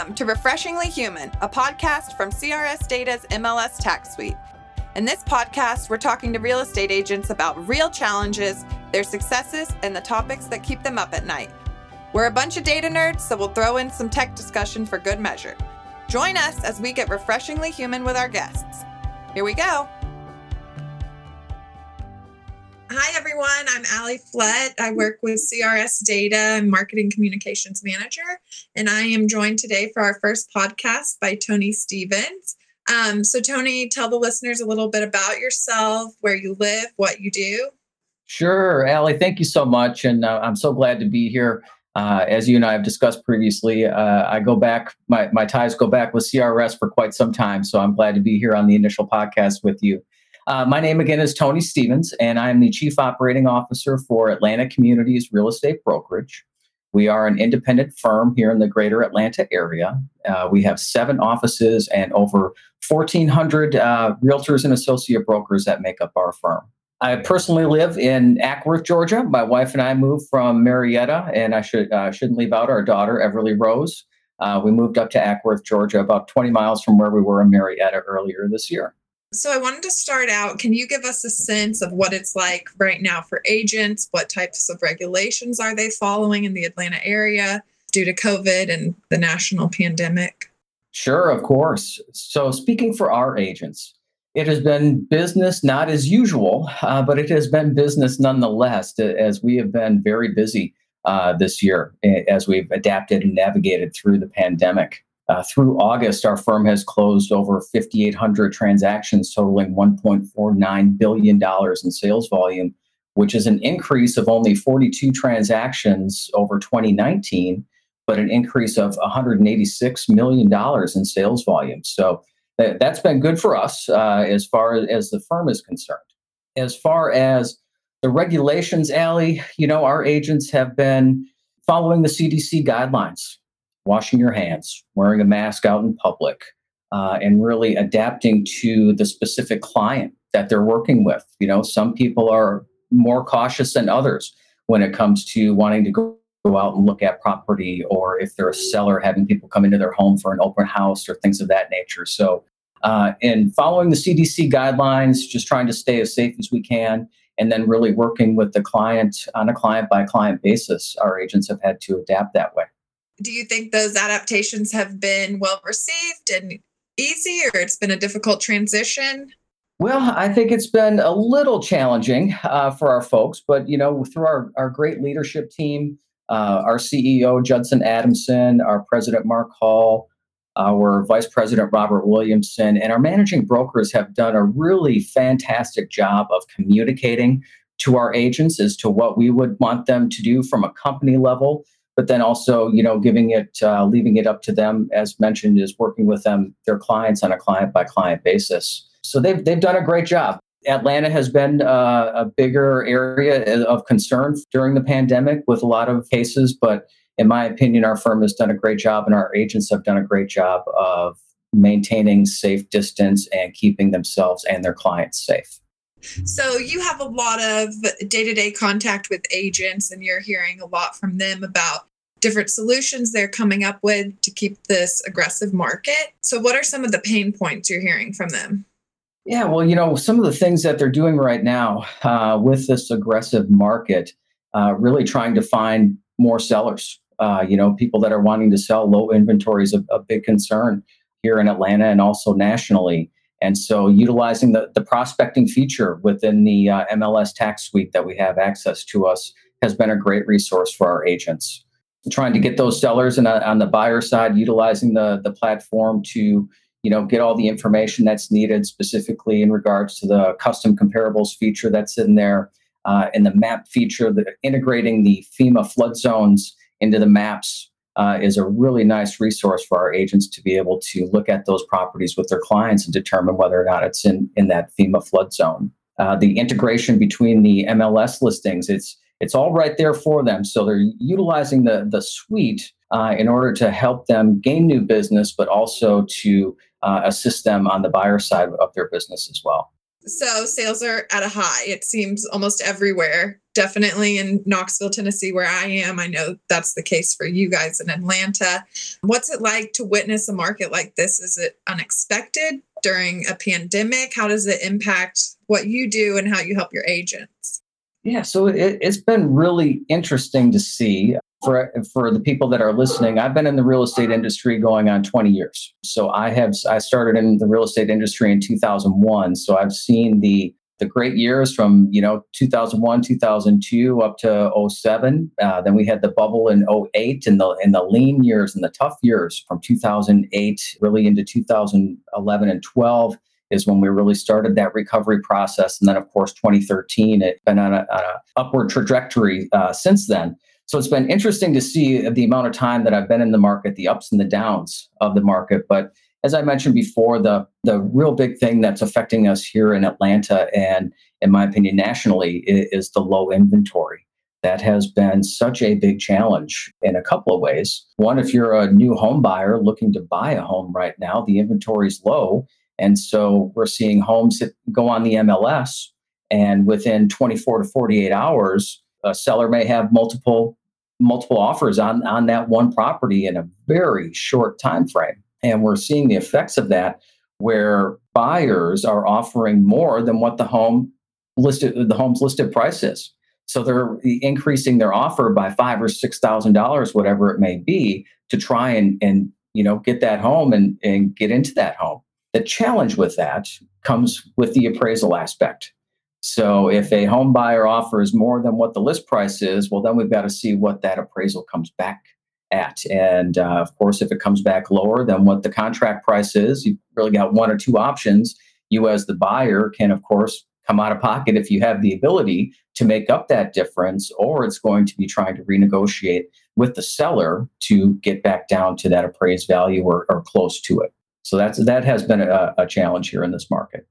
Welcome to Refreshingly Human, a podcast from CRS Data's MLS Tax Suite. In this podcast, we're talking to real estate agents about real challenges, their successes, and the topics that keep them up at night. We're a bunch of data nerds, so we'll throw in some tech discussion for good measure. Join us as we get refreshingly human with our guests. Here we go. Hi, everyone. I'm Allie Flett. I work with CRS Data and Marketing Communications Manager, and I am joined today for our first podcast by Tony Stevens. Um, so, Tony, tell the listeners a little bit about yourself, where you live, what you do. Sure, Allie. Thank you so much, and uh, I'm so glad to be here. Uh, as you and I have discussed previously, uh, I go back, my, my ties go back with CRS for quite some time. So I'm glad to be here on the initial podcast with you. Uh, my name again is Tony Stevens, and I am the Chief Operating Officer for Atlanta Communities Real Estate Brokerage. We are an independent firm here in the greater Atlanta area. Uh, we have seven offices and over 1,400 uh, realtors and associate brokers that make up our firm. I personally live in Acworth, Georgia. My wife and I moved from Marietta, and I should uh, shouldn't leave out our daughter Everly Rose. Uh, we moved up to Acworth, Georgia, about 20 miles from where we were in Marietta earlier this year. So I wanted to start out. Can you give us a sense of what it's like right now for agents? What types of regulations are they following in the Atlanta area due to COVID and the national pandemic? Sure, of course. So, speaking for our agents, it has been business not as usual, uh, but it has been business nonetheless, as we have been very busy uh, this year as we've adapted and navigated through the pandemic. Uh, through August, our firm has closed over 5,800 transactions totaling $1.49 billion in sales volume, which is an increase of only 42 transactions over 2019, but an increase of $186 million in sales volume. So that, has been good for us uh, as far as the firm is concerned. As far as the regulations, Allie, you know, our agents have been following the CDC guidelines washing your hands, wearing a mask out in public, uh, and really adapting to the specific client that they're working with. You know, some people are more cautious than others when it comes to wanting to go, out and look at property, or if they're a seller, having people come into their home for an open house or things of that nature. So, uh, and following the CDC guidelines, just trying to stay as safe as we can, and then really working with the client on a client by client basis, our agents have had to adapt that way do you think those adaptations have been well received and easy, or it's been a difficult transition? Well, I think it's been a little challenging uh, for our folks, but you know, through our, our great leadership team, uh, our CEO Judson Adamson, our President Mark Hall, our Vice President Robert Williamson, and our managing brokers have done a really fantastic job of communicating to our agents as to what we would want them to do from a company level but then also you know giving it uh, leaving it up to them as mentioned is working with them their clients on a client by client basis. So they've, they've done a great job. Atlanta has been uh, a bigger area of concern during the pandemic with a lot of cases but in my opinion our firm has done a great job and our agents have done a great job of maintaining safe distance and keeping themselves and their clients safe so you have a lot of day-to-day contact with agents and you're hearing a lot from them about different solutions they're coming up with to keep this aggressive market. So what are some of the pain points you're hearing from them? Yeah, well, you know, some of the things that they're doing right now uh, with this aggressive market, uh, really trying to find more sellers. Uh, you know, people that are wanting to sell low inventory is a, a big concern here in Atlanta and also nationally. And so, utilizing the, the prospecting feature within the uh, MLS tax suite that we have access to us has been a great resource for our agents. Trying to get those sellers and on the buyer side, utilizing the, the platform to you know get all the information that's needed specifically in regards to the custom comparables feature that's in there uh, and the map feature the integrating the fema flood zones into the maps uh, is a really nice resource for our agents to be able to look at those properties with their clients and determine whether or not it's in, in that FEMA flood zone. Uh, the integration between the MLS listings, it's it's all right there for them. So they're utilizing the, the suite uh, in order to help them gain new business, but also to uh, assist them on the buyer side of their business as well. So sales are at a high. It seems almost everywhere definitely in Knoxville, Tennessee, where I am. I know that's the case for you guys in Atlanta. What's it like to witness a market like this? Is it unexpected during a pandemic? How does it impact what you do and how you help your agents? Yeah, so it, has been really interesting to see for for the people that are listening. I've been in the real estate industry going on 20 years. So I have I started in the real estate industry in 2001. So I've seen the the great years from you know 2001 2002 up to 07 uh, then we had the bubble in 08 and the in the lean years and the tough years from 2008 really into 2011 and 12 is when we really started that recovery process. And then of course 2013 it's been on an upward trajectory uh, since then. So it's been interesting to see the amount of time that i've been in the market the ups and the downs of the market. But as I mentioned before, the the real big thing that's affecting us here in Atlanta and, in my opinion, nationally, is, is the low inventory. That has been such a big challenge in a couple of ways. One, if you're a new home buyer looking to buy a home right now, the inventory is low, and so we're seeing homes that go on the MLS, and within 24 to 48 hours, a seller may have multiple multiple offers on on that one property in a very short time frame and we're seeing the effects of that where buyers are offering more than what the home listed the home's listed price is. So they're increasing their offer by five or six thousand dollars, whatever it may be, to try and and you know get that home and, and get into that home. The challenge with that comes with the appraisal aspect. So if a home buyer offers more than what the list price is, well, then we've got to see what that appraisal comes back at. And uh, of course, if it comes back lower than what the contract price is, you've really got one or two options. You, as the buyer, can, of course, come out of pocket if you have the ability to make up that difference, or it's going to be trying to renegotiate with the seller to get back down to that appraised value or, or close to it. So that's that has been a, a challenge here in this market.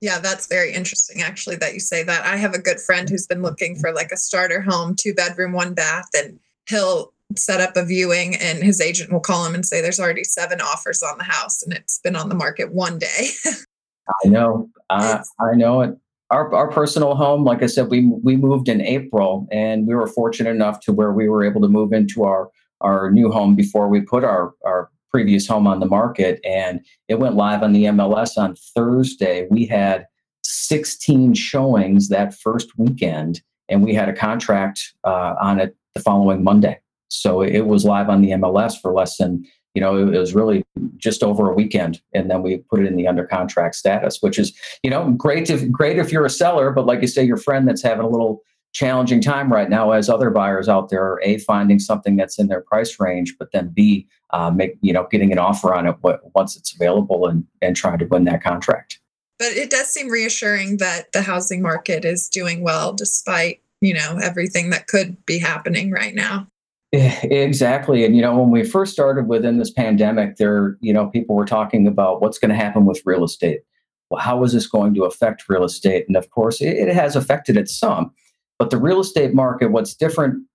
Yeah, that's very interesting actually that you say that. I have a good friend who's been looking for like a starter home, two bedroom, one bath, and he'll set up a viewing and his agent will call him and say there's already seven offers on the house and it's been on the market one day. I know. Uh, i know it. Our, our personal home like i said we we moved in april and we were fortunate enough to where we were able to move into our our new home before we put our our previous home on the market and it went live on the mls on thursday. We had 16 showings that first weekend and we had a contract uh, on it the following monday so it was live on the MLS for less than, you know, it was really just over a weekend. And then we put it in the under contract status, which is, you know, great if great if you're a seller, but like you say, your friend that's having a little challenging time right now as other buyers out there are a finding something that's in their price range, but then b uh, make you know getting an offer on it once it's available and and trying to win that contract. But it does seem reassuring that the housing market is doing well despite you know everything that could be happening right now. Eh, exactly. And, you know, when we first started within this pandemic, there, you know, people were talking about what's going to happen with real estate. Well, how is this going to affect real estate? And of course, it, has affected it some. But the real estate market, what's different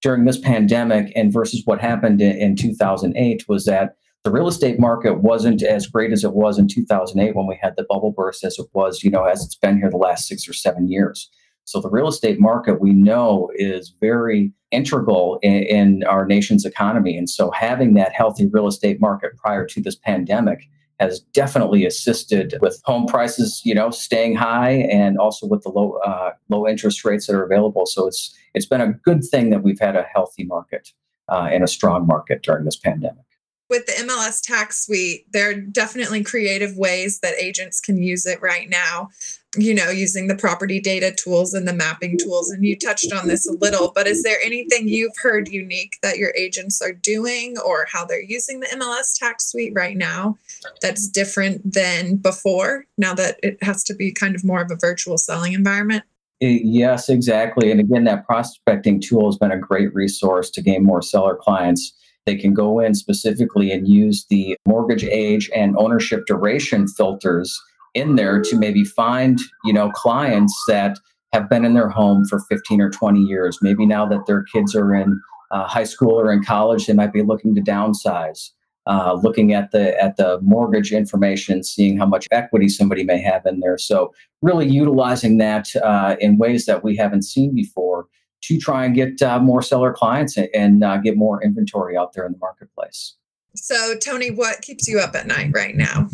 during this pandemic and versus what happened in 2008 was that the real estate market wasn't as great as it was in 2008 when we had the bubble burst as it was, you know, as it's been here the last six or seven years. So the real estate market we know is very integral in, in, our nation's economy. And so having that healthy real estate market prior to this pandemic has definitely assisted with home prices, you know, staying high and also with the low uh, low interest rates that are available. So it's it's been a good thing that we've had a healthy market uh, and a strong market during this pandemic with the MLS tax suite, there are definitely creative ways that agents can use it right now, you know, using the property data tools and the mapping tools. And you touched on this a little, but is there anything you've heard unique that your agents are doing or how they're using the MLS tax suite right now that's different than before, now that it has to be kind of more of a virtual selling environment? Eh, yes, exactly. And again, that prospecting tool has been a great resource to gain more seller clients they can go in specifically and use the mortgage age and ownership duration filters in there to maybe find, you know, clients that have been in their home for 15 or 20 years. Maybe now that their kids are in uh, high school or in college, they might be looking to downsize. uh, looking at the at the mortgage information, seeing how much equity somebody may have in there. So really utilizing that uh, in ways that we haven't seen before to try and get uh, more seller clients and, and uh, get more inventory out there in the marketplace. So Tony, what keeps you up at night right now?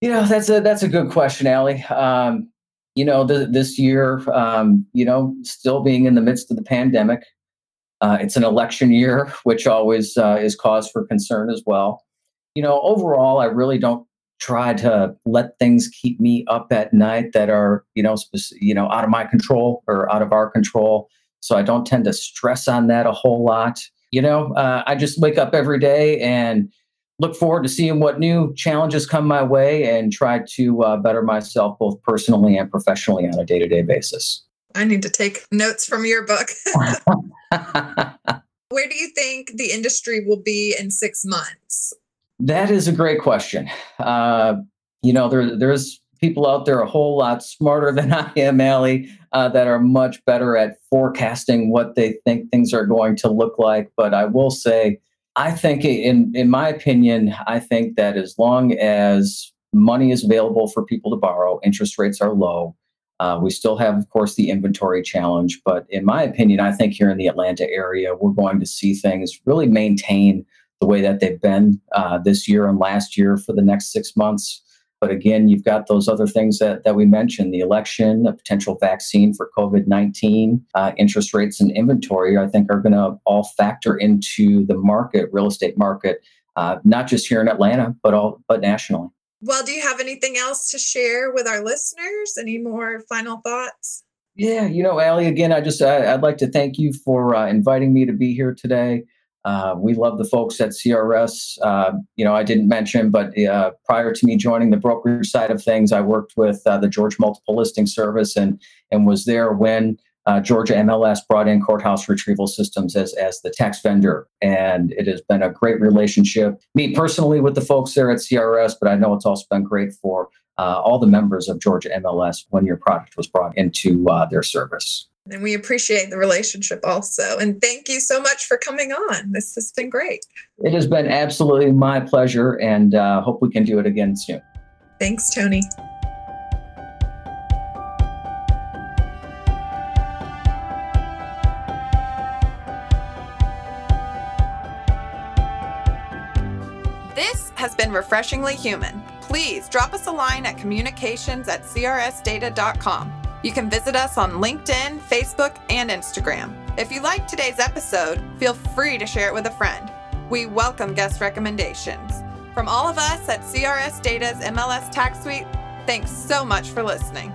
You know, that's a that's a good question, Allie. Um, you know, the, this year, um, you know, still being in the midst of the pandemic, uh, it's an election year, which always uh, is cause for concern as well. You know, overall, I really don't try to let things keep me up at night that are, you know, speci- you know, out of my control or out of our control. So I don't tend to stress on that a whole lot. You know, uh, I just wake up every day and look forward to seeing what new challenges come my way and try to uh, better myself both personally and professionally on a day-to-day basis. I need to take notes from your book. Where do you think the industry will be in six months? That is a great question. Uh, you know, there, there's people out there a whole lot smarter than I am, Allie, uh, that are much better at forecasting what they think things are going to look like. But I will say, I think, in in my opinion, I think that as long as money is available for people to borrow, interest rates are low, uh, we still have, of course, the inventory challenge, but in my opinion, I think here in the Atlanta area, we're going to see things really maintain the way that they've been uh, this year and last year for the next six months. But again, you've got those other things that, that we mentioned the election, a potential vaccine for COVID 19, uh, interest rates, and inventory, I think are going to all factor into the market, real estate market, uh, not just here in Atlanta, but all but nationally. Well, do you have anything else to share with our listeners? Any more final thoughts? Yeah, you know, Allie, again, I just I, would like to thank you for uh, inviting me to be here today. Uh, we love the folks at CRS. Uh, you know, I didn't mention, but uh, prior to me joining the brokerage side of things, I worked with uh, the Georgia Multiple Listing Service and and was there when uh, Georgia MLS brought in Courthouse Retrieval Systems as, as the tax vendor. And it has been a great relationship, me personally with the folks there at CRS, but I know it's also been great for all the members of Georgia MLS when your product was brought into their service. And we appreciate the relationship also. And thank you so much for coming on. This has been great. It has been absolutely my pleasure, and uh, hope we can do it again soon. Thanks, Tony. This has been refreshingly human. Please drop us a line at communications at crsdata.com. You can visit us on LinkedIn, Facebook, and Instagram. If you liked today's episode, feel free to share it with a friend. We welcome guest recommendations. From all of us at CRS Data's MLS Tax Suite, thanks so much for listening.